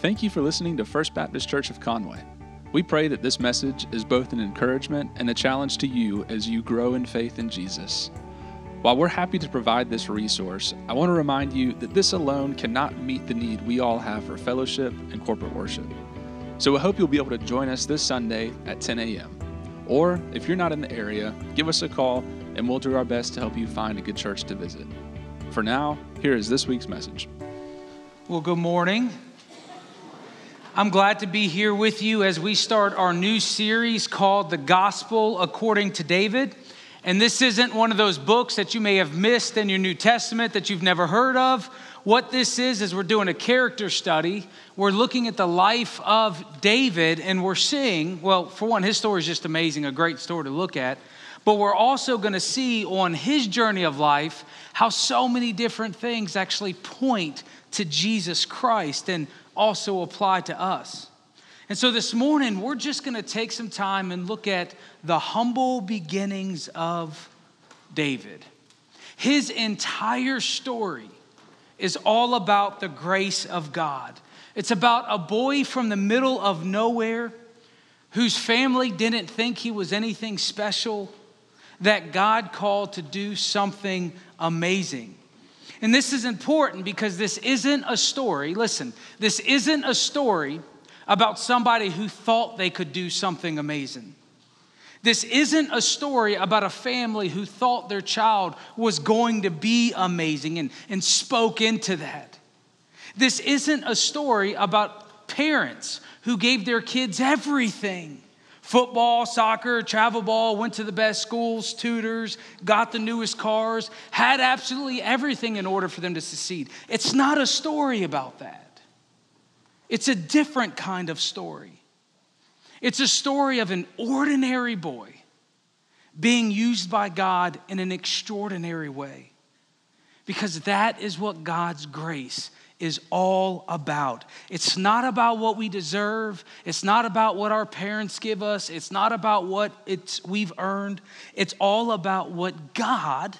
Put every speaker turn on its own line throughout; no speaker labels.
Thank you for listening to First Baptist Church of Conway. We pray that this message is both an encouragement and a challenge to you as you grow in faith in Jesus. While we're happy to provide this resource, I want to remind you that this alone cannot meet the need we all have for fellowship and corporate worship. So we hope you'll be able to join us this Sunday at 10 a.m. Or if you're not in the area, give us a call and we'll do our best to help you find a good church to visit. For now, here is this week's message.
Well, good morning. I'm glad to be here with you as we start our new series called The Gospel According to David. And this isn't one of those books that you may have missed in your New Testament that you've never heard of. What this is, is we're doing a character study. We're looking at the life of David, and we're seeing, well, for one, his story is just amazing, a great story to look at. But we're also going to see on his journey of life how so many different things actually point to Jesus Christ. And also apply to us. And so this morning, we're just going to take some time and look at the humble beginnings of David. His entire story is all about the grace of God. It's about a boy from the middle of nowhere whose family didn't think he was anything special that God called to do something amazing. And this is important because this isn't a story, listen, this isn't a story about somebody who thought they could do something amazing. This isn't a story about a family who thought their child was going to be amazing and, and spoke into that. This isn't a story about parents who gave their kids everything football, soccer, travel ball, went to the best schools, tutors, got the newest cars, had absolutely everything in order for them to succeed. It's not a story about that. It's a different kind of story. It's a story of an ordinary boy being used by God in an extraordinary way. Because that is what God's grace is all about. It's not about what we deserve. It's not about what our parents give us. It's not about what it's we've earned. It's all about what God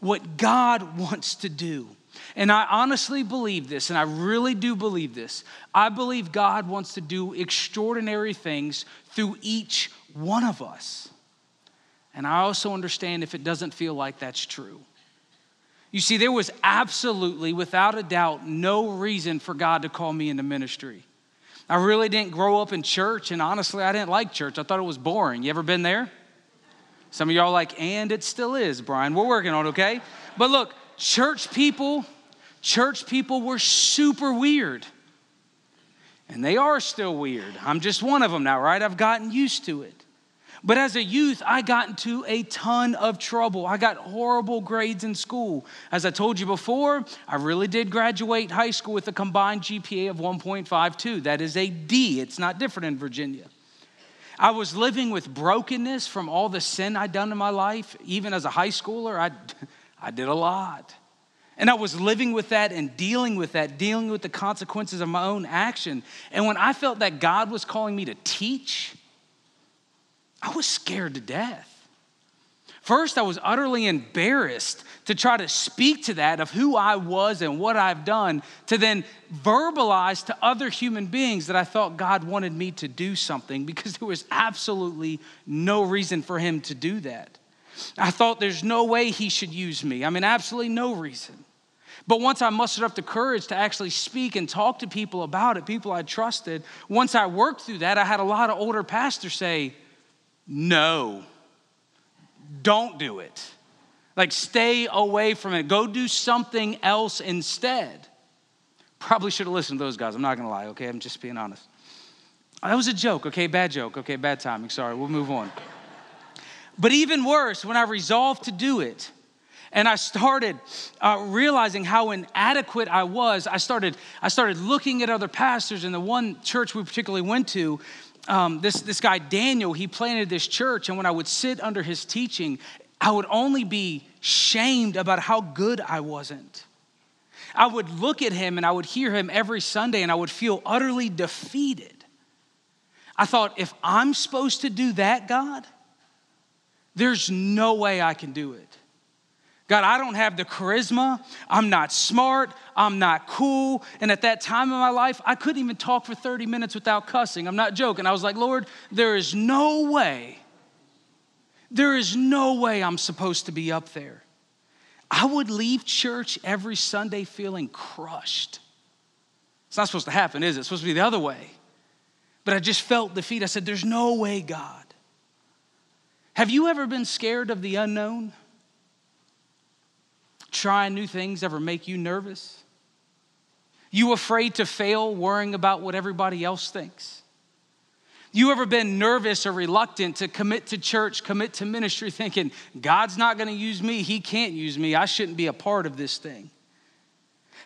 what God wants to do. And I honestly believe this, and I really do believe this. I believe God wants to do extraordinary things through each one of us. And I also understand if it doesn't feel like that's true. You see, there was absolutely, without a doubt, no reason for God to call me into ministry. I really didn't grow up in church, and honestly, I didn't like church. I thought it was boring. You ever been there? Some of y'all like, and it still is, Brian. We're working on it, okay? But look, church people, church people were super weird. And they are still weird. I'm just one of them now, right? I've gotten used to it. But as a youth, I got into a ton of trouble. I got horrible grades in school. As I told you before, I really did graduate high school with a combined GPA of 1.52. That is a D, it's not different in Virginia. I was living with brokenness from all the sin I'd done in my life. Even as a high schooler, I, I did a lot. And I was living with that and dealing with that, dealing with the consequences of my own action. And when I felt that God was calling me to teach, I was scared to death. First, I was utterly embarrassed to try to speak to that of who I was and what I've done, to then verbalize to other human beings that I thought God wanted me to do something because there was absolutely no reason for Him to do that. I thought there's no way He should use me. I mean, absolutely no reason. But once I mustered up the courage to actually speak and talk to people about it, people I trusted, once I worked through that, I had a lot of older pastors say, no, don't do it. Like, stay away from it. Go do something else instead. Probably should have listened to those guys. I'm not gonna lie, okay? I'm just being honest. That was a joke, okay? Bad joke, okay? Bad timing. Sorry, we'll move on. But even worse, when I resolved to do it, and I started uh, realizing how inadequate I was. I started, I started looking at other pastors, and the one church we particularly went to, um, this, this guy Daniel, he planted this church, and when I would sit under his teaching, I would only be shamed about how good I wasn't. I would look at him and I would hear him every Sunday, and I would feel utterly defeated. I thought, if I'm supposed to do that, God, there's no way I can do it. God, I don't have the charisma. I'm not smart. I'm not cool. And at that time in my life, I couldn't even talk for 30 minutes without cussing. I'm not joking. I was like, Lord, there is no way, there is no way I'm supposed to be up there. I would leave church every Sunday feeling crushed. It's not supposed to happen, is it? It's supposed to be the other way. But I just felt defeat. I said, There's no way, God. Have you ever been scared of the unknown? Trying new things ever make you nervous? You afraid to fail, worrying about what everybody else thinks? You ever been nervous or reluctant to commit to church, commit to ministry, thinking, God's not gonna use me, He can't use me, I shouldn't be a part of this thing?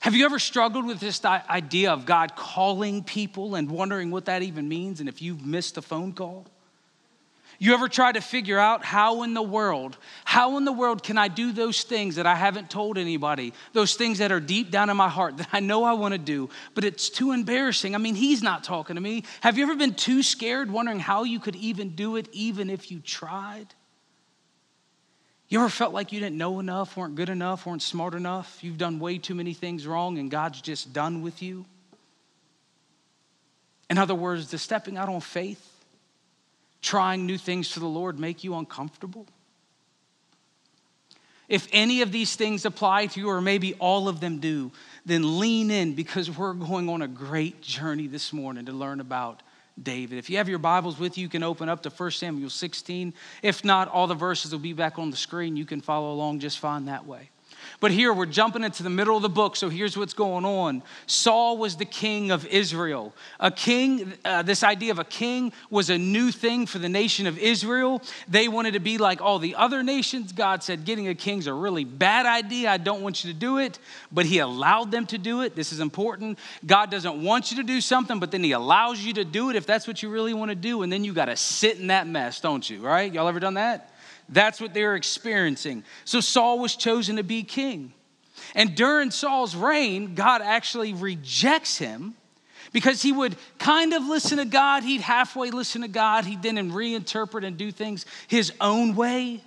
Have you ever struggled with this idea of God calling people and wondering what that even means and if you've missed a phone call? You ever try to figure out how in the world, how in the world can I do those things that I haven't told anybody, those things that are deep down in my heart that I know I want to do, but it's too embarrassing? I mean, he's not talking to me. Have you ever been too scared, wondering how you could even do it, even if you tried? You ever felt like you didn't know enough, weren't good enough, weren't smart enough? You've done way too many things wrong and God's just done with you? In other words, the stepping out on faith trying new things for the Lord make you uncomfortable? If any of these things apply to you, or maybe all of them do, then lean in because we're going on a great journey this morning to learn about David. If you have your Bibles with you, you can open up to 1 Samuel 16. If not, all the verses will be back on the screen. You can follow along just fine that way. But here we're jumping into the middle of the book, so here's what's going on. Saul was the king of Israel. A king, uh, this idea of a king was a new thing for the nation of Israel. They wanted to be like all the other nations. God said, getting a king's a really bad idea. I don't want you to do it, but he allowed them to do it. This is important. God doesn't want you to do something, but then he allows you to do it if that's what you really want to do, and then you got to sit in that mess, don't you? Right? Y'all ever done that? That's what they were experiencing. So Saul was chosen to be king. And during Saul's reign, God actually rejects him because he would kind of listen to God, he'd halfway listen to God, he'd then reinterpret and do things his own way,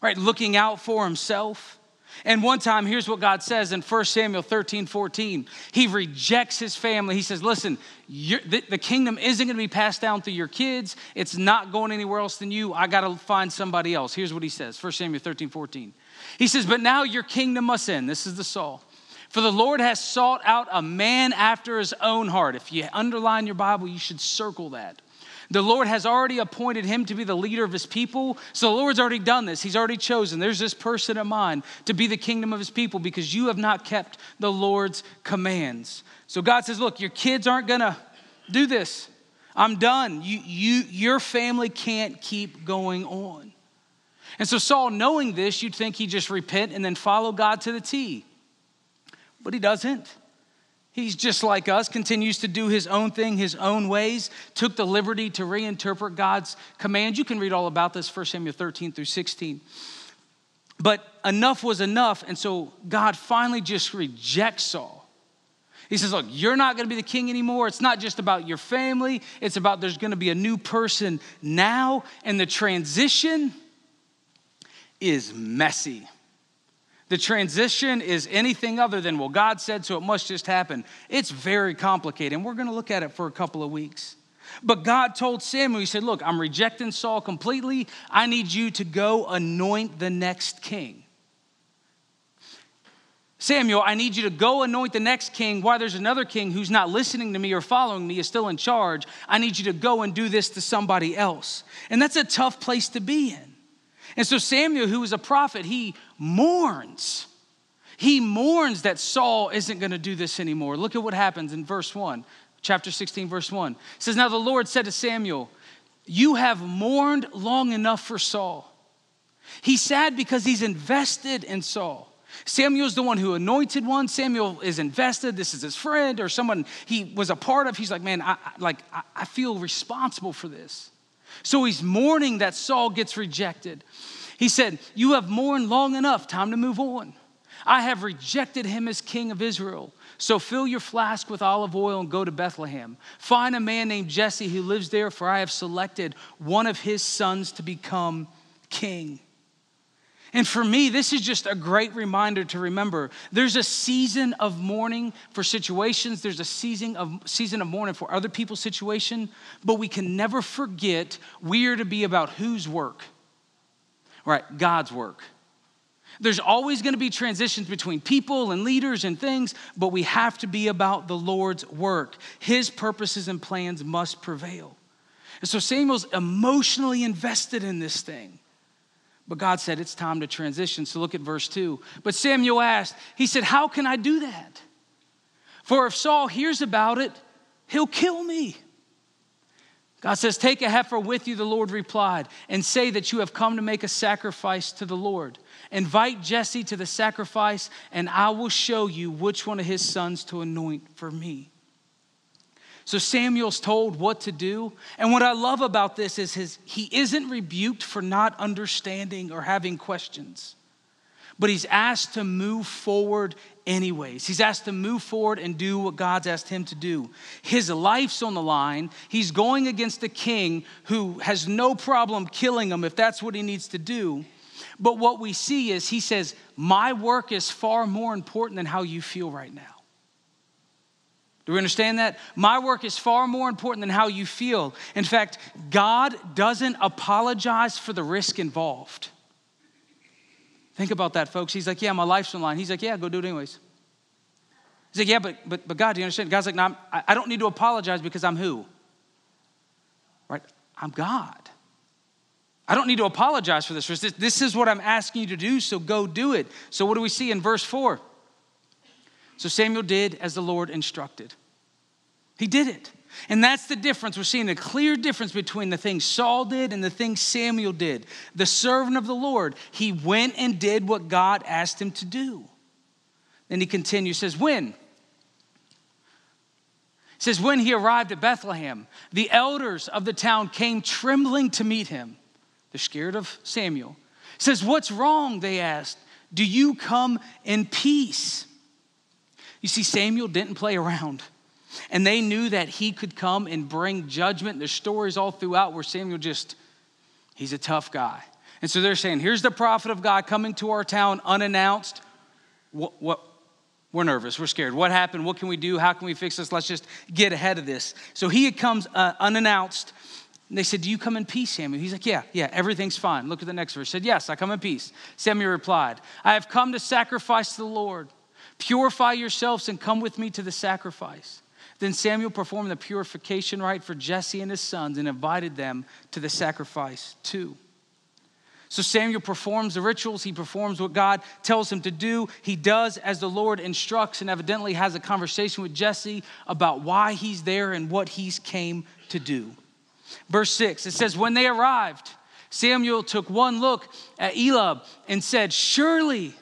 right? Looking out for himself. And one time, here's what God says in 1 Samuel 13, 14. He rejects his family. He says, Listen, the, the, kingdom isn't going to be passed down through your kids. It's not going anywhere else than you. I got to find somebody else. Here's what he says 1 Samuel 13, 14. He says, But now your kingdom must end. This is the Saul. For the Lord has sought out a man after his own heart. If you underline your Bible, you should circle that. The Lord has already appointed him to be the leader of his people. So the Lord's already done this. He's already chosen. There's this person of mine to be the kingdom of his people because you have not kept the Lord's commands. So God says, Look, your kids aren't going to do this. I'm done. You, you, your family can't keep going on. And so Saul, knowing this, you'd think he'd just repent and then follow God to the T. But he doesn't. He's just like us, continues to do his own thing, his own ways, took the liberty to reinterpret God's commands. You can read all about this, 1 Samuel 13 through 16. But enough was enough, and so God finally just rejects Saul. He says, Look, you're not to be the king anymore. It's not just about your family, it's about there's to be a new person now, and the transition is messy. The transition is anything other than, well, God said, so it must just happen. It's very complicated, and we're going to look at it for a couple of weeks. But God told Samuel, He said, Look, I'm rejecting Saul completely. I need you to go anoint the next king. Samuel, I need you to go anoint the next king while there's another king who's not listening to me or following me, is still in charge. I need you to go and do this to somebody else. And that's a tough place to be in. And so Samuel, who was a prophet, he mourns. He mourns that Saul isn't going to do this anymore. Look at what happens in verse 1, chapter 16, verse 1. It says, Now the Lord said to Samuel, You have mourned long enough for Saul. He's sad because he's invested in Saul. Samuel's the one who anointed one. Samuel is invested. This is his friend or someone he was a part of. He's like, man, I, like I feel responsible for this. So he's mourning that Saul gets rejected. He said, You have mourned long enough, time to move on. I have rejected him as king of Israel. So fill your flask with olive oil and go to Bethlehem. Find a man named Jesse who lives there, for I have selected one of his sons to become king. And for me, this is just a great reminder to remember there's a season of mourning for situations, there's a season of, season of mourning for other people's situation, but we can never forget we are to be about whose work? Right, God's work. There's always going to be transitions between people and leaders and things, but we have to be about the Lord's work. His purposes and plans must prevail. And so Samuel's emotionally invested in this thing. But God said it's time to transition. So look at verse 2. But Samuel asked, He said, How can I do that? For if Saul hears about it, he'll kill me. God says, Take a heifer with you, the Lord replied, and say that you have come to make a sacrifice to the Lord. Invite Jesse to the sacrifice, and I will show you which one of his sons to anoint for me. So Samuel's told what to do. And what I love about this is his, he isn't rebuked for not understanding or having questions, but he's asked to move forward anyways. He's asked to move forward and do what God's asked him to do. His life's on the line. He's going against a king who has no problem killing him if that's what he needs to do. But what we see is he says, My work is far more important than how you feel right now. Do we understand that? My work is far more important than how you feel. In fact, God doesn't apologize for the risk involved. Think about that, folks. He's like, Yeah, my life's on line. He's like, Yeah, go do it anyways. He's like, Yeah, but, but, but God, do you understand? God's like, No, I don't need to apologize because I'm who? Right? I'm God. I don't need to apologize for this. This is what I'm asking you to do, so go do it. So, what do we see in verse 4? So Samuel did as the Lord instructed. He did it. And that's the difference. We're seeing a clear difference between the things Saul did and the things Samuel did. The servant of the Lord, he went and did what God asked him to do. Then he continues, says, When? He says, When he arrived at Bethlehem, the elders of the town came trembling to meet him. They're scared of Samuel. Says, What's wrong? They asked. Do you come in peace? You see, Samuel didn't play around. And they knew that he could come and bring judgment. There's stories all throughout where Samuel just, he's a tough guy. And so they're saying, here's the prophet of God coming to our town unannounced. What, what, we're nervous. We're scared. What happened? What can we do? How can we fix this? Let's just get ahead of this. So he comes uh, unannounced. And they said, Do you come in peace, Samuel? He's like, Yeah, yeah, everything's fine. Look at the next verse. He said, Yes, I come in peace. Samuel replied, I have come to sacrifice to the Lord. Purify yourselves and come with me to the sacrifice. Then Samuel performed the purification rite for Jesse and his sons and invited them to the sacrifice too. So Samuel performs the rituals, he performs what God tells him to do. He does as the Lord instructs and evidently has a conversation with Jesse about why he's there and what he's came to do. Verse 6, it says when they arrived, Samuel took one look at Eliab and said, "Surely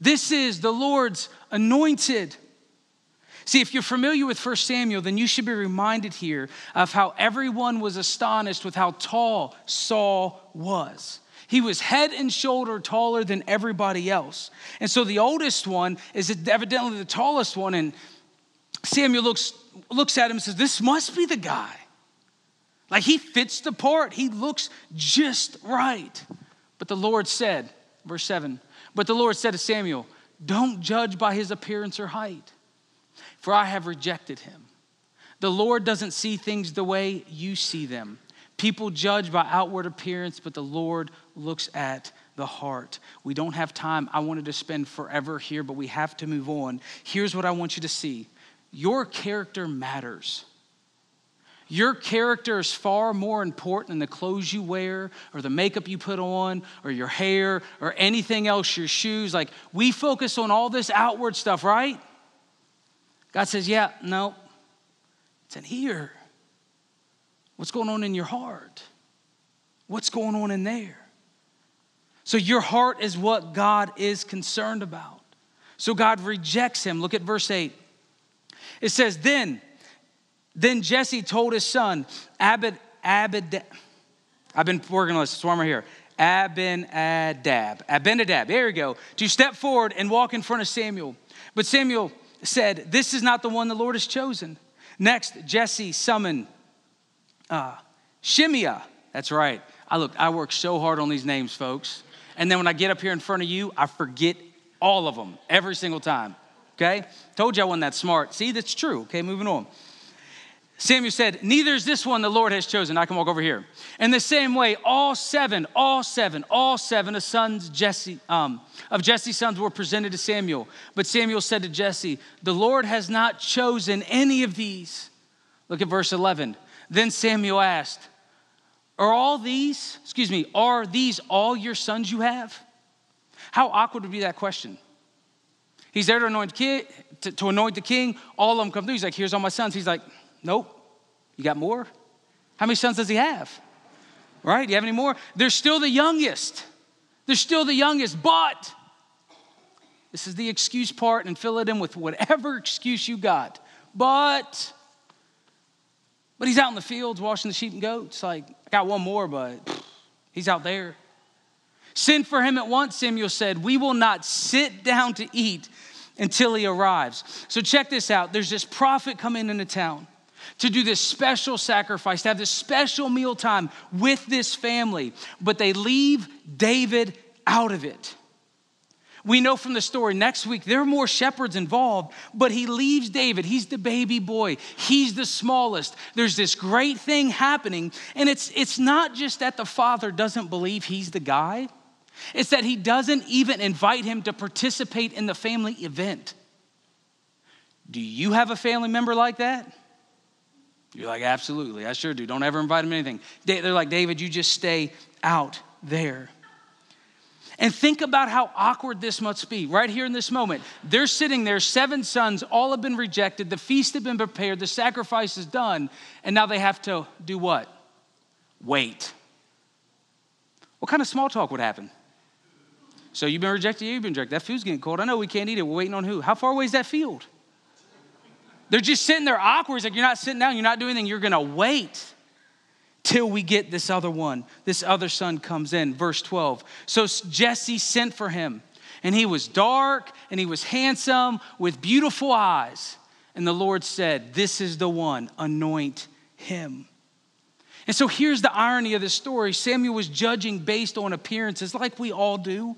this is the Lord's anointed. See, if you're familiar with 1 Samuel, then you should be reminded here of how everyone was astonished with how tall Saul was. He was head and shoulder taller than everybody else. And so the oldest one is evidently the tallest one. And Samuel looks, looks at him and says, This must be the guy. Like he fits the part, he looks just right. But the Lord said, verse 7, but the Lord said to Samuel, Don't judge by his appearance or height, for I have rejected him. The Lord doesn't see things the way you see them. People judge by outward appearance, but the Lord looks at the heart. We don't have time. I wanted to spend forever here, but we have to move on. Here's what I want you to see your character matters. Your character is far more important than the clothes you wear or the makeup you put on or your hair or anything else, your shoes. Like, we focus on all this outward stuff, right? God says, yeah, no. It's in here. What's going on in your heart? What's going on in there? So, your heart is what God is concerned about. So, God rejects him. Look at verse 8. It says, Then, then Jesse told his son, Abed, Abed, I've been working on this, so I'm right here. Abinadab, Abinadab, there you go, to step forward and walk in front of Samuel. But Samuel said, This is not the one the Lord has chosen. Next, Jesse summoned uh. That's right. I look, I work so hard on these names, folks. And then when I get up here in front of you, I forget all of them every single time. Okay? Told you I wasn't that smart. See, that's true. Okay, moving on. Samuel said, Neither is this one the Lord has chosen. I can walk over here. In the same way, all seven, all seven, all seven of sons Jesse, um, of Jesse's sons were presented to Samuel. But Samuel said to Jesse, The Lord has not chosen any of these. Look at verse 11. Then Samuel asked, Are all these, excuse me, are these all your sons you have? How awkward would be that question? He's there to anoint, kid, to, to anoint the king. All of them come through. He's like, Here's all my sons. He's like, Nope. You got more? How many sons does he have? Right? Do you have any more? They're still the youngest. They're still the youngest, but this is the excuse part and fill it in with whatever excuse you got. But but he's out in the fields washing the sheep and goats. Like, I got one more, but he's out there. Send for him at once, Samuel said. We will not sit down to eat until he arrives. So check this out. There's this prophet coming into town to do this special sacrifice, to have this special meal time with this family, but they leave David out of it. We know from the story next week there are more shepherds involved, but he leaves David. He's the baby boy, he's the smallest. There's this great thing happening, and it's, it's not just that the father doesn't believe he's the guy, it's that he doesn't even invite him to participate in the family event. Do you have a family member like that? You're like, absolutely, I sure do. Don't ever invite him to anything. They're like, David, you just stay out there. And think about how awkward this must be right here in this moment. They're sitting there, seven sons, all have been rejected. The feast had been prepared, the sacrifice is done, and now they have to do what? Wait. What kind of small talk would happen? So you've been rejected, you've been rejected. That food's getting cold. I know we can't eat it. We're waiting on who? How far away is that field? They're just sitting there awkward. It's like you're not sitting down, you're not doing anything. You're to wait till we get this other one. This other son comes in. Verse 12. So Jesse sent for him, and he was dark and he was handsome with beautiful eyes. And the Lord said, This is the one, anoint him. And so here's the irony of this story Samuel was judging based on appearances, like we all do.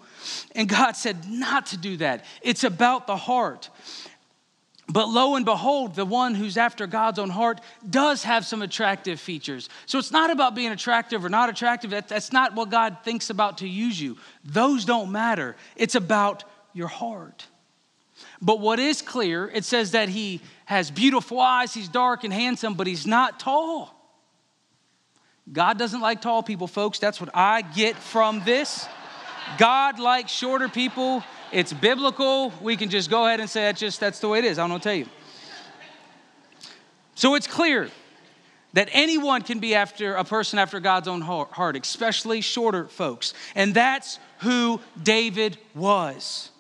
And God said not to do that. It's about the heart. But lo and behold, the one who's after God's own heart does have some attractive features. So it's not about being attractive or not attractive. That's not what God thinks about to use you. Those don't matter. It's about your heart. But what is clear, it says that he has beautiful eyes, he's dark and handsome, but he's not tall. God doesn't like tall people, folks. That's what I get from this. God likes shorter people it's biblical. We can just go ahead and say that's just that's the way it is. I don't know tell you. So it's clear that anyone can be after a person after God's own heart, especially shorter folks. And that's who David was.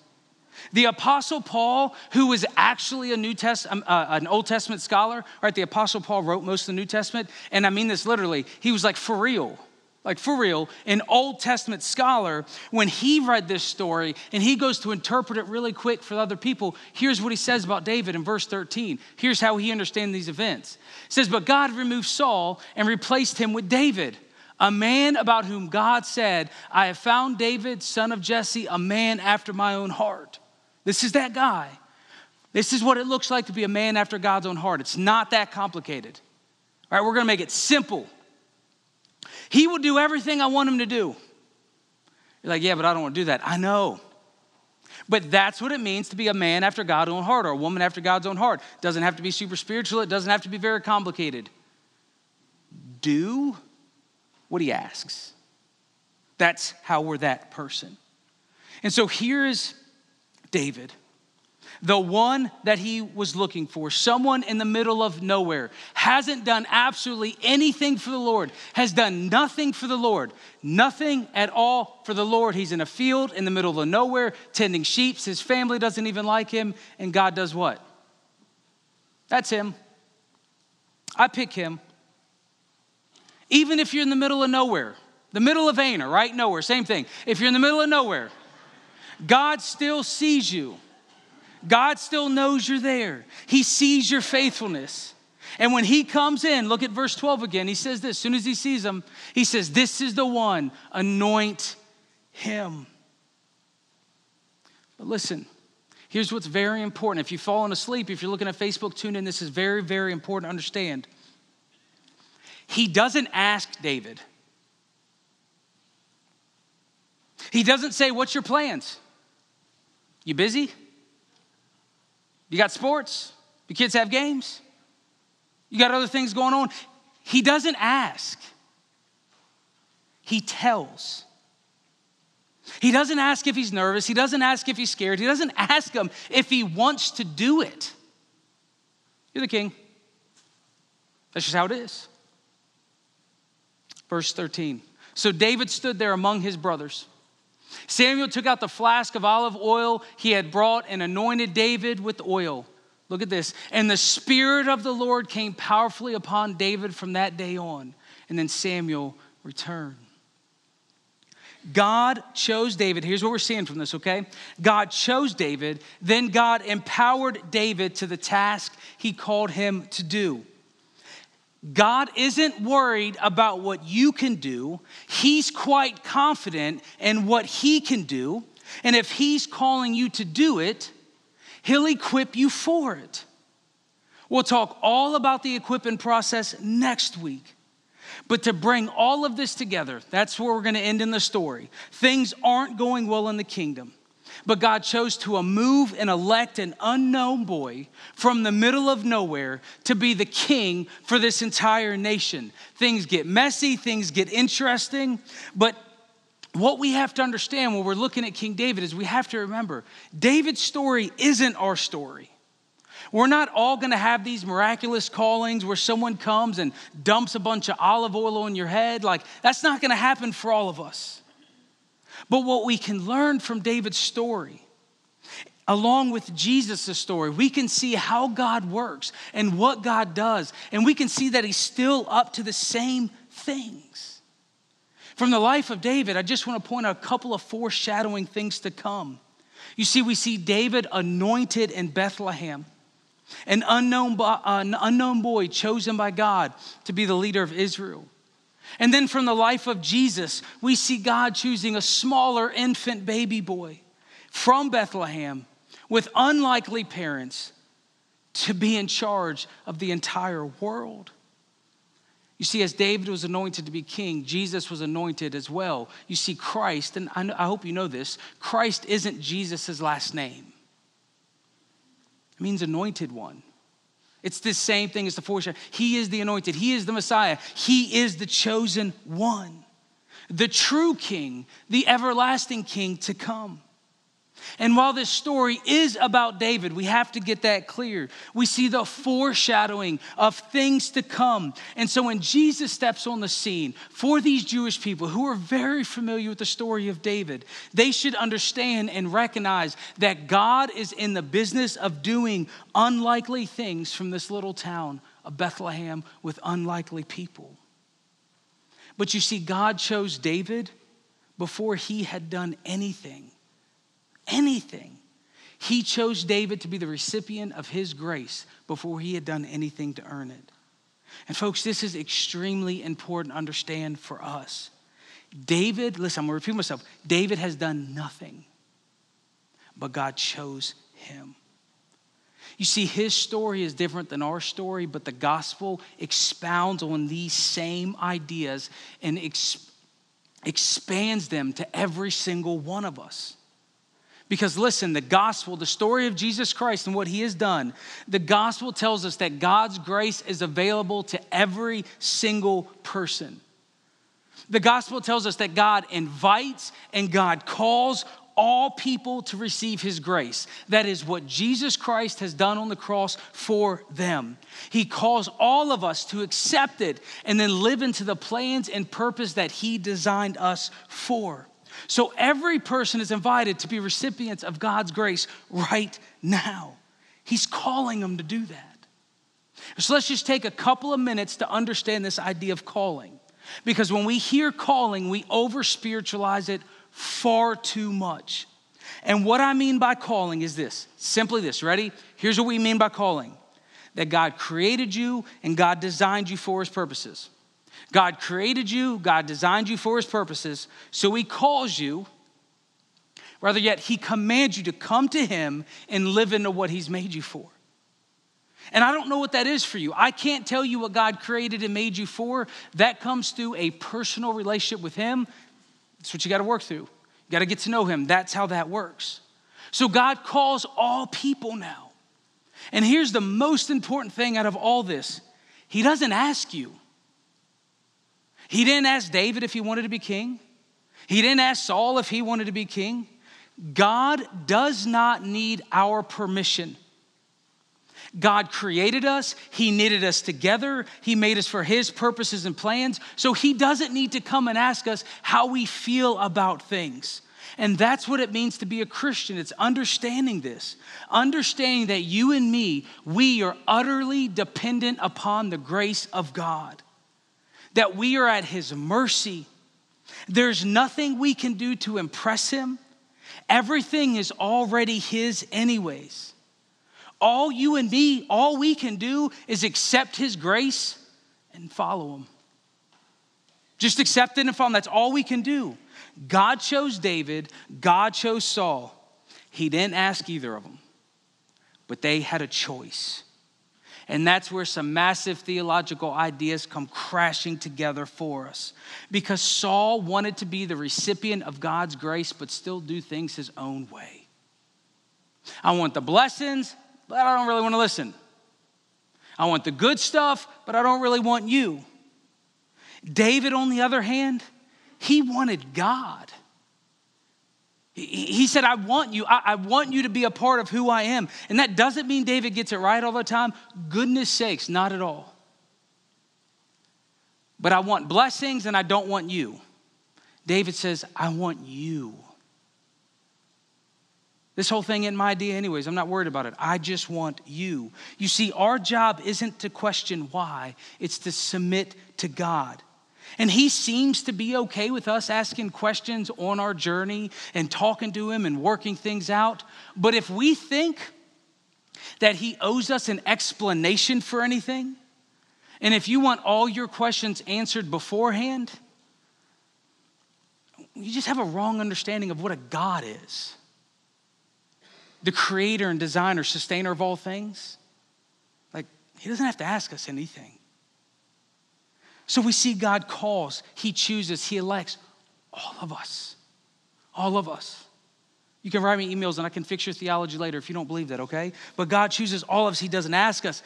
The Apostle Paul, who was actually a New Test, um, uh, an Old Testament scholar, right? The Apostle Paul wrote most of the New Testament, and I mean this literally. He was like for real like for real, an Old Testament scholar, when he read this story and he goes to interpret it really quick for other people, here's what he says about David in verse 13. Here's how he understands these events. It says, But God removed Saul and replaced him with David, a man about whom God said, I have found David, son of Jesse, a man after my own heart. This is that guy. This is what it looks like to be a man after God's own heart. It's not that complicated. All right, we're gonna make it simple. He will do everything I want him to do. You're like, yeah, but I don't want to do that. I know. But that's what it means to be a man after God's own heart or a woman after God's own heart. Doesn't have to be super spiritual, it doesn't have to be very complicated. Do what he asks. That's how we're that person. And so here's David the one that he was looking for, someone in the middle of nowhere, hasn't done absolutely anything for the Lord, has done nothing for the Lord, nothing at all for the Lord. He's in a field in the middle of nowhere, tending sheep. His family doesn't even like him, and God does what? That's him. I pick him. Even if you're in the middle of nowhere, the middle of Aner, right? Nowhere, same thing. If you're in the middle of nowhere, God still sees you. God still knows you're there. He sees your faithfulness. And when he comes in, look at verse 12 again. He says this, as soon as he sees him, he says, This is the one, anoint him. But listen, here's what's very important. If you've fallen asleep, if you're looking at Facebook, tune in. This is very, very important to understand. He doesn't ask David. He doesn't say, What's your plans? You busy? You got sports? Your kids have games? You got other things going on? He doesn't ask, he tells. He doesn't ask if he's nervous. He doesn't ask if he's scared. He doesn't ask him if he wants to do it. You're the king. That's just how it is. Verse 13. So David stood there among his brothers. Samuel took out the flask of olive oil he had brought and anointed David with oil. Look at this. And the Spirit of the Lord came powerfully upon David from that day on. And then Samuel returned. God chose David. Here's what we're seeing from this, okay? God chose David, then God empowered David to the task he called him to do. God isn't worried about what you can do. He's quite confident in what He can do. And if He's calling you to do it, He'll equip you for it. We'll talk all about the equipping process next week. But to bring all of this together, that's where we're going to end in the story. Things aren't going well in the kingdom. But God chose to move and elect an unknown boy from the middle of nowhere to be the king for this entire nation. Things get messy, things get interesting, but what we have to understand when we're looking at King David is we have to remember David's story isn't our story. We're not all gonna have these miraculous callings where someone comes and dumps a bunch of olive oil on your head. Like, that's not gonna happen for all of us. But what we can learn from David's story, along with Jesus' story, we can see how God works and what God does. And we can see that he's still up to the same things. From the life of David, I just want to point out a couple of foreshadowing things to come. You see, we see David anointed in Bethlehem, an unknown, uh, an unknown boy chosen by God to be the leader of Israel. And then from the life of Jesus, we see God choosing a smaller infant baby boy from Bethlehem with unlikely parents to be in charge of the entire world. You see, as David was anointed to be king, Jesus was anointed as well. You see, Christ, and I hope you know this, Christ isn't Jesus' last name, it means anointed one. It's the same thing as the foreshadow. He is the anointed, He is the Messiah, He is the chosen one, the true King, the everlasting King to come. And while this story is about David, we have to get that clear. We see the foreshadowing of things to come. And so when Jesus steps on the scene for these Jewish people who are very familiar with the story of David, they should understand and recognize that God is in the business of doing unlikely things from this little town of Bethlehem with unlikely people. But you see, God chose David before he had done anything anything. He chose David to be the recipient of his grace before he had done anything to earn it. And folks, this is extremely important to understand for us. David, listen, I'm gonna repeat myself. David has done nothing, but God chose him. You see, his story is different than our story, but the gospel expounds on these same ideas and ex- expands them to every single one of us. Because listen, the gospel, the story of Jesus Christ and what he has done, the gospel tells us that God's grace is available to every single person. The gospel tells us that God invites and God calls all people to receive his grace. That is what Jesus Christ has done on the cross for them. He calls all of us to accept it and then live into the plans and purpose that he designed us for. So every person is invited to be recipients of God's grace right now. He's calling them to do that. So let's just take a couple of minutes to understand this idea of calling. Because when we hear calling, we over spiritualize it far too much. And what I mean by calling is this simply this. Ready? Here's what we mean by calling that God created you and God designed you for his purposes. God created you, God designed you for his purposes, so he calls you Rather, yet, He commands you to come to Him and live into what He's made you for. And I don't know what that is for you. I can't tell you what God created and made you for. That comes through a personal relationship with Him. That's what you got to work through. You got to get to know Him. That's how that works. So God calls all people now. And here's the most important thing out of all this He doesn't ask you. He didn't ask David if he wanted to be king. He didn't ask Saul if he wanted to be king. God does not need our permission. God created us, He knitted us together, He made us for His purposes and plans. So He doesn't need to come and ask us how we feel about things. And that's what it means to be a Christian. It's understanding this, understanding that you and me, we are utterly dependent upon the grace of God, that we are at His mercy. There's nothing we can do to impress Him, everything is already His, anyways. All you and me, all we can do is accept His grace and follow Him. Just accept it and follow Him. That's all we can do. God chose David, God chose Saul. He didn't ask either of them, but they had a choice. And that's where some massive theological ideas come crashing together for us. Because Saul wanted to be the recipient of God's grace, but still do things his own way. I want the blessings, but I don't really want to listen. I want the good stuff, but I don't really want you. David, on the other hand, he wanted God. He said, I want you. I want you to be a part of who I am. And that doesn't mean David gets it right all the time. Goodness sakes, not at all. But I want blessings and I don't want you. David says, I want you. This whole thing in my idea, anyways. I'm not worried about it. I just want you. You see, our job isn't to question why, it's to submit to God. And he seems to be okay with us asking questions on our journey and talking to him and working things out. But if we think that he owes us an explanation for anything, and if you want all your questions answered beforehand, you just have a wrong understanding of what a God is the creator and designer, sustainer of all things. Like, he doesn't have to ask us anything. So we see God calls, He chooses, He elects all of us. All of us. You can write me emails and I can fix your theology later if you don't believe that, okay? But God chooses all of us, He doesn't ask us.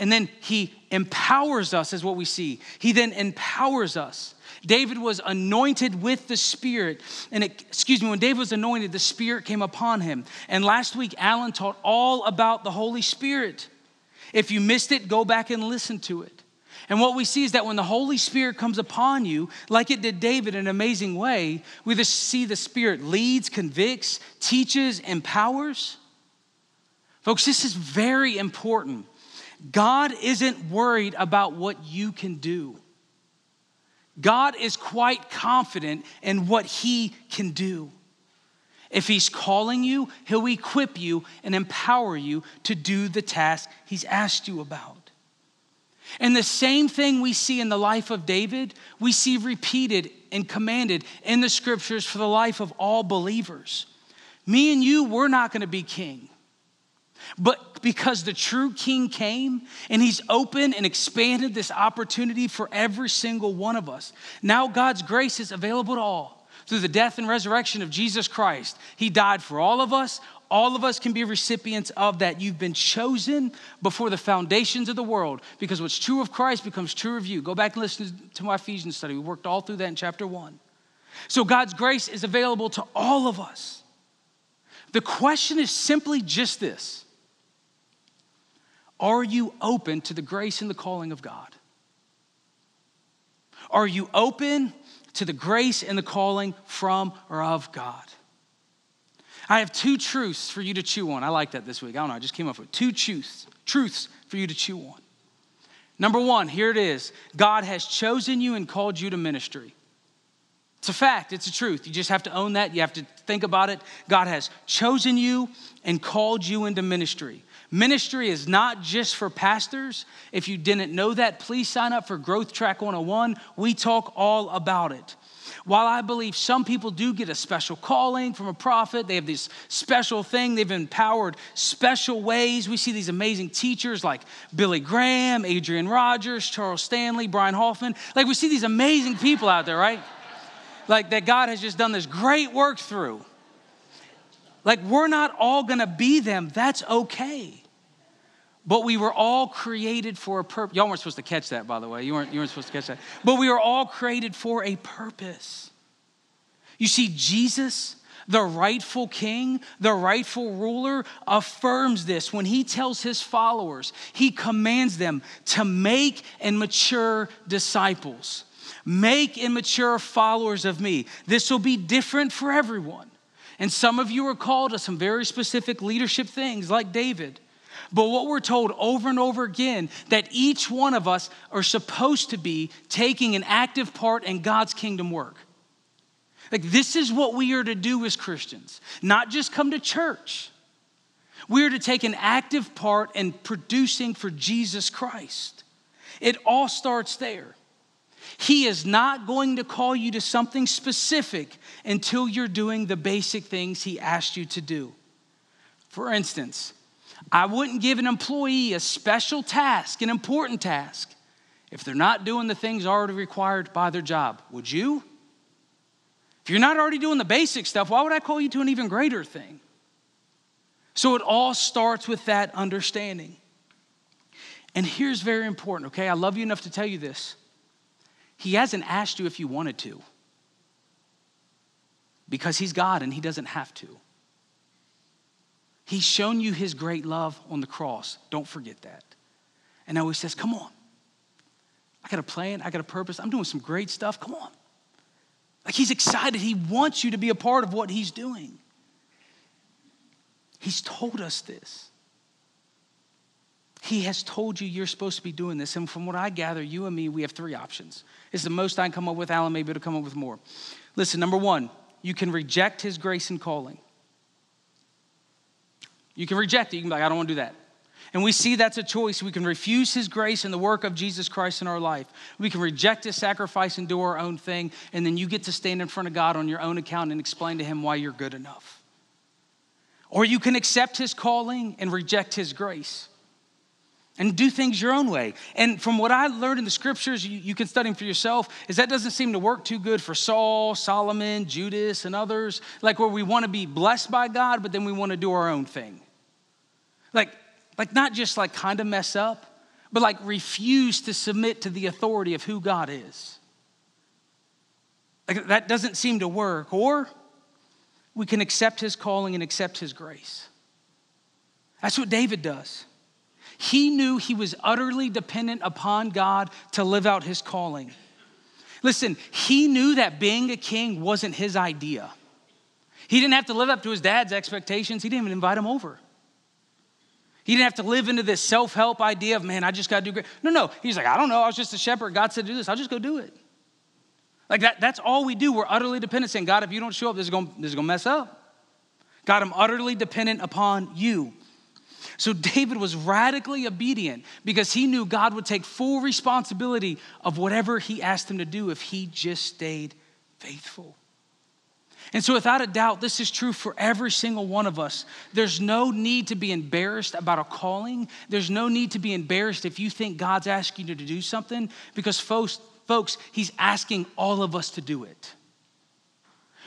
And then He empowers us, is what we see. He then empowers us. David was anointed with the Spirit. And it, excuse me, when David was anointed, the Spirit came upon him. And last week, Alan taught all about the Holy Spirit. If you missed it, go back and listen to it. And what we see is that when the Holy Spirit comes upon you, like it did David in an amazing way, we just see the Spirit leads, convicts, teaches, empowers. Folks, this is very important. God isn't worried about what you can do. God is quite confident in what He can do. If He's calling you, He'll equip you and empower you to do the task He's asked you about. And the same thing we see in the life of David, we see repeated and commanded in the scriptures for the life of all believers. Me and you, we're not going to be king. But because the true king came and he's opened and expanded this opportunity for every single one of us, now God's grace is available to all through the death and resurrection of Jesus Christ. He died for all of us. All of us can be recipients of that. You've been chosen before the foundations of the world because what's true of Christ becomes true of you. Go back and listen to my Ephesians study. We worked all through that in chapter one. So God's grace is available to all of us. The question is simply just this Are you open to the grace and the calling of God? Are you open to the grace and the calling from or of God? I have two truths for you to chew on. I like that this week. I don't know, I just came up with two truths, truths for you to chew on. Number one, here it is God has chosen you and called you to ministry. It's a fact, it's a truth. You just have to own that. You have to think about it. God has chosen you and called you into ministry. Ministry is not just for pastors. If you didn't know that, please sign up for Growth Track 101. We talk all about it. While I believe some people do get a special calling from a prophet, they have this special thing, they've empowered special ways. We see these amazing teachers like Billy Graham, Adrian Rogers, Charles Stanley, Brian Hoffman. Like we see these amazing people out there, right? Like that God has just done this great work through. Like we're not all gonna be them, that's okay. But we were all created for a purpose. Y'all weren't supposed to catch that, by the way. You weren't, you weren't supposed to catch that. But we were all created for a purpose. You see, Jesus, the rightful king, the rightful ruler, affirms this when he tells his followers, he commands them to make and mature disciples. Make and mature followers of me. This will be different for everyone. And some of you are called to some very specific leadership things, like David. But what we're told over and over again that each one of us are supposed to be taking an active part in God's kingdom work. Like, this is what we are to do as Christians, not just come to church. We are to take an active part in producing for Jesus Christ. It all starts there. He is not going to call you to something specific until you're doing the basic things He asked you to do. For instance, I wouldn't give an employee a special task, an important task, if they're not doing the things already required by their job. Would you? If you're not already doing the basic stuff, why would I call you to an even greater thing? So it all starts with that understanding. And here's very important, okay? I love you enough to tell you this. He hasn't asked you if you wanted to because He's God and He doesn't have to. He's shown you his great love on the cross. Don't forget that. And now he says, Come on. I got a plan, I got a purpose. I'm doing some great stuff. Come on. Like he's excited. He wants you to be a part of what he's doing. He's told us this. He has told you you're supposed to be doing this. And from what I gather, you and me, we have three options. It's the most I can come up with. Alan maybe to come up with more. Listen, number one, you can reject his grace and calling. You can reject it. You can be like, I don't want to do that. And we see that's a choice. We can refuse His grace and the work of Jesus Christ in our life. We can reject His sacrifice and do our own thing. And then you get to stand in front of God on your own account and explain to Him why you're good enough. Or you can accept His calling and reject His grace and do things your own way. And from what I learned in the scriptures, you, you, can study them for yourself, is that doesn't seem to work too good for Saul, Solomon, Judas, and others. Like where we want to be blessed by God, but then we want to do our own thing. Like, like not just like kind of mess up, but like refuse to submit to the authority of who God is. Like that doesn't seem to work. Or we can accept his calling and accept his grace. That's what David does. He knew he was utterly dependent upon God to live out his calling. Listen, he knew that being a king wasn't his idea. He didn't have to live up to his dad's expectations, he didn't even invite him over. He didn't have to live into this self help idea of, man, I just got to do great. No, no. He's like, I don't know. I was just a shepherd. God said to do this. I'll just go do it. Like that, that's all we do. We're utterly dependent, saying, God, if you don't show up, this is going this is going to mess up. God, I'm utterly dependent upon you. So David was radically obedient because he knew God would take full responsibility of whatever he asked him to do if he just stayed faithful. And so, without a doubt, this is true for every single one of us. There's no need to be embarrassed about a calling. There's no need to be embarrassed if you think God's asking you to do something, because, folks, folks He's asking all of us to do it.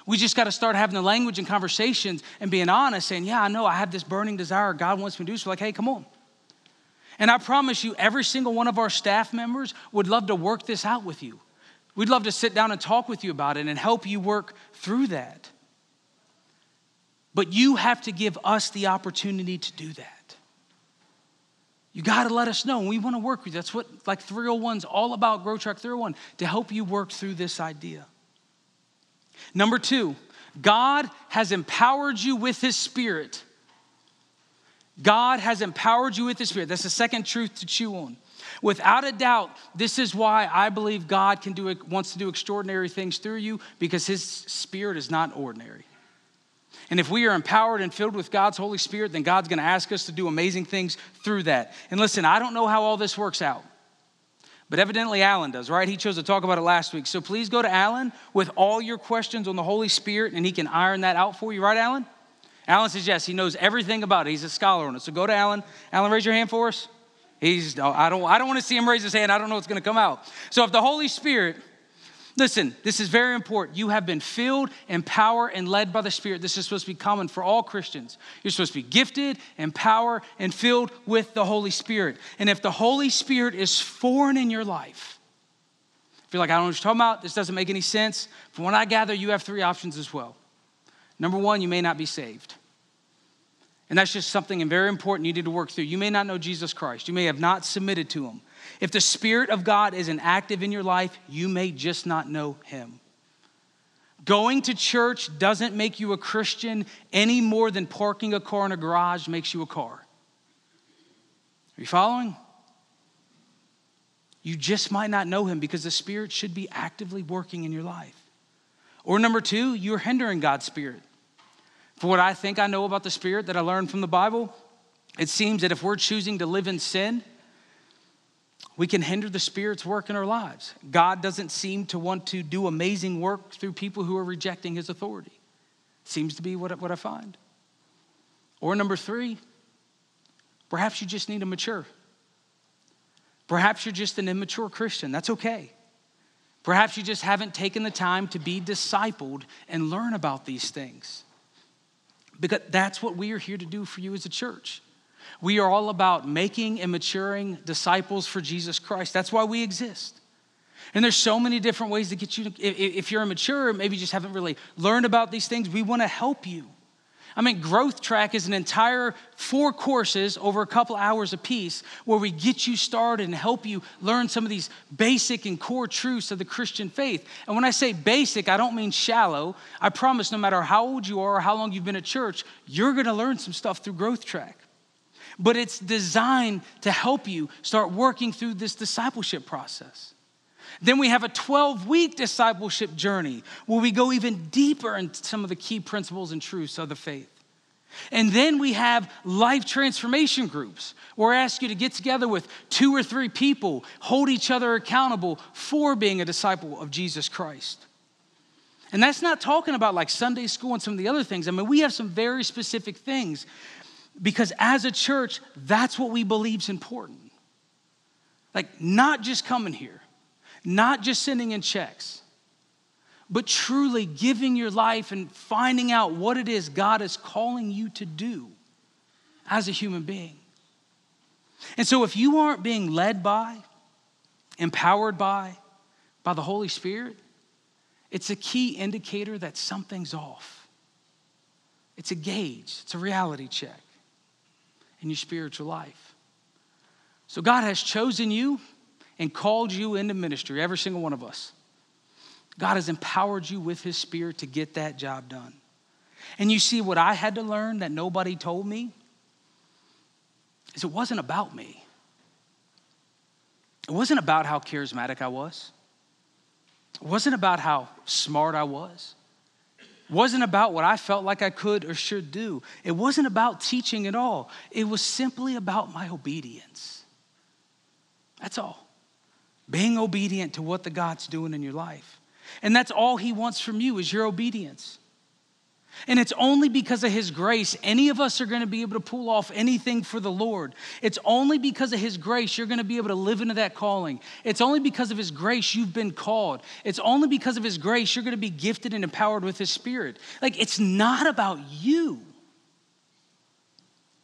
We just got to start having the language and conversations and being honest, saying, Yeah, I know I have this burning desire God wants me to do. So, like, hey, come on. And I promise you, every single one of our staff members would love to work this out with you. We'd love to sit down and talk with you about it and help you work through that. But you have to give us the opportunity to do that. You got to let us know. We want to work with you. That's what like 301's all about, Growth Track 301, to help you work through this idea. Number two, God has empowered you with His Spirit. God has empowered you with His Spirit. That's the second truth to chew on. Without a doubt, this is why I believe God can do wants to do extraordinary things through you because his spirit is not ordinary. And if we are empowered and filled with God's Holy Spirit, then God's going to ask us to do amazing things through that. And listen, I don't know how all this works out. But evidently, Alan does, right? He chose to talk about it last week. So please go to Alan with all your questions on the Holy Spirit, and he can iron that out for you, right, Alan? Alan says yes. He knows everything about it. He's a scholar on it. So go to Alan. Alan, raise your hand for us. He's. I don't. I don't want to see him raise his hand. I don't know what's going to come out. So if the Holy Spirit Listen, this is very important. You have been filled, empowered, and led by the Spirit. This is supposed to be common for all Christians. You're supposed to be gifted, empowered, and filled with the Holy Spirit. And if the Holy Spirit is foreign in your life, if you're like, I don't know what you're talking about, this doesn't make any sense, from what I gather, you have three options as well. Number one, you may not be saved. And that's just something and very important you need to work through. You may not know Jesus Christ, you may have not submitted to him. If the Spirit of God isn't active in your life, you may just not know Him. Going to church doesn't make you a Christian any more than parking a car in a garage makes you a car. Are you following? You just might not know Him because the Spirit should be actively working in your life. Or number two, you're hindering God's Spirit. For what I think I know about the Spirit that I learned from the Bible, it seems that if we're choosing to live in sin, we can hinder the Spirit's work in our lives. God doesn't seem to want to do amazing work through people who are rejecting His authority. Seems to be what, what I find. Or number three, perhaps you just need to mature. Perhaps you're just an immature Christian. That's okay. Perhaps you just haven't taken the time to be discipled and learn about these things. Because that's what we are here to do for you as a church. We are all about making and maturing disciples for Jesus Christ. That's why we exist. And there's so many different ways to get you to, if you're immature, maybe you just haven't really learned about these things, we want to help you. I mean, Growth Track is an entire four courses over a couple hours a piece where we get you started and help you learn some of these basic and core truths of the Christian faith. And when I say basic, I don't mean shallow. I promise no matter how old you are or how long you've been at church, you're going to learn some stuff through Growth Track but it's designed to help you start working through this discipleship process. Then we have a 12 week discipleship journey where we go even deeper into some of the key principles and truths of the faith. And then we have life transformation groups where I ask you to get together with two or three people, hold each other accountable for being a disciple of Jesus Christ. And that's not talking about like Sunday school and some of the other things. I mean, we have some very specific things because as a church, that's what we believe is important. Like, not just coming here, not just sending in checks, but truly giving your life and finding out what it is God is calling you to do as a human being. And so, if you aren't being led by, empowered by, by the Holy Spirit, it's a key indicator that something's off. It's a gauge, it's a reality check in your spiritual life. So God has chosen you and called you into ministry, every single one of us. God has empowered you with His Spirit to get that job done. And you see, what I had to learn that nobody told me is it wasn't about me. It wasn't about how charismatic I was. It wasn't about how smart I was wasn't about what I felt like I could or should do. It wasn't about teaching at all. It was simply about my obedience. That's all. Being obedient to what the God's doing in your life. And that's all he wants from you is your obedience. And it's only because of His grace any of us are going to be able to pull off anything for the Lord. It's only because of His grace you're going to be able to live into that calling. It's only because of His grace you've been called. It's only because of His grace you're going to be gifted and empowered with His Spirit. Like, it's not about you.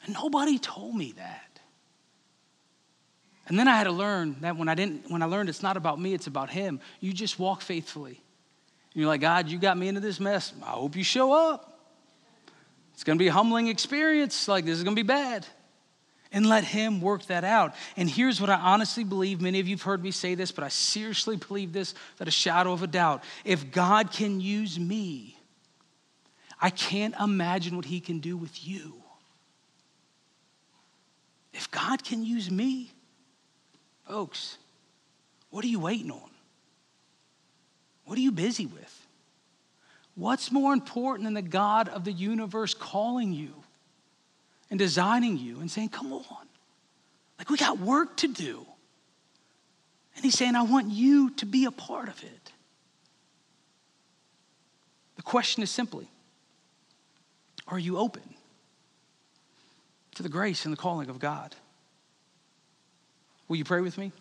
And nobody told me that. And then I had to learn that when I didn't, when I learned it's not about me, it's about Him, you just walk faithfully. You're like, God, you got me into this mess. I hope you show up. It's going to be a humbling experience. Like, this is going to be bad. And let Him work that out. And here's what I honestly believe many of you have heard me say this, but I seriously believe this without a shadow of a doubt. If God can use me, I can't imagine what He can do with you. If God can use me, folks, what are you waiting on? What are you busy with? What's more important than the God of the universe calling you and designing you and saying, come on? Like, we got work to do. And he's saying, I want you to be a part of it. The question is simply Are you open to the grace and the calling of God? Will you pray with me?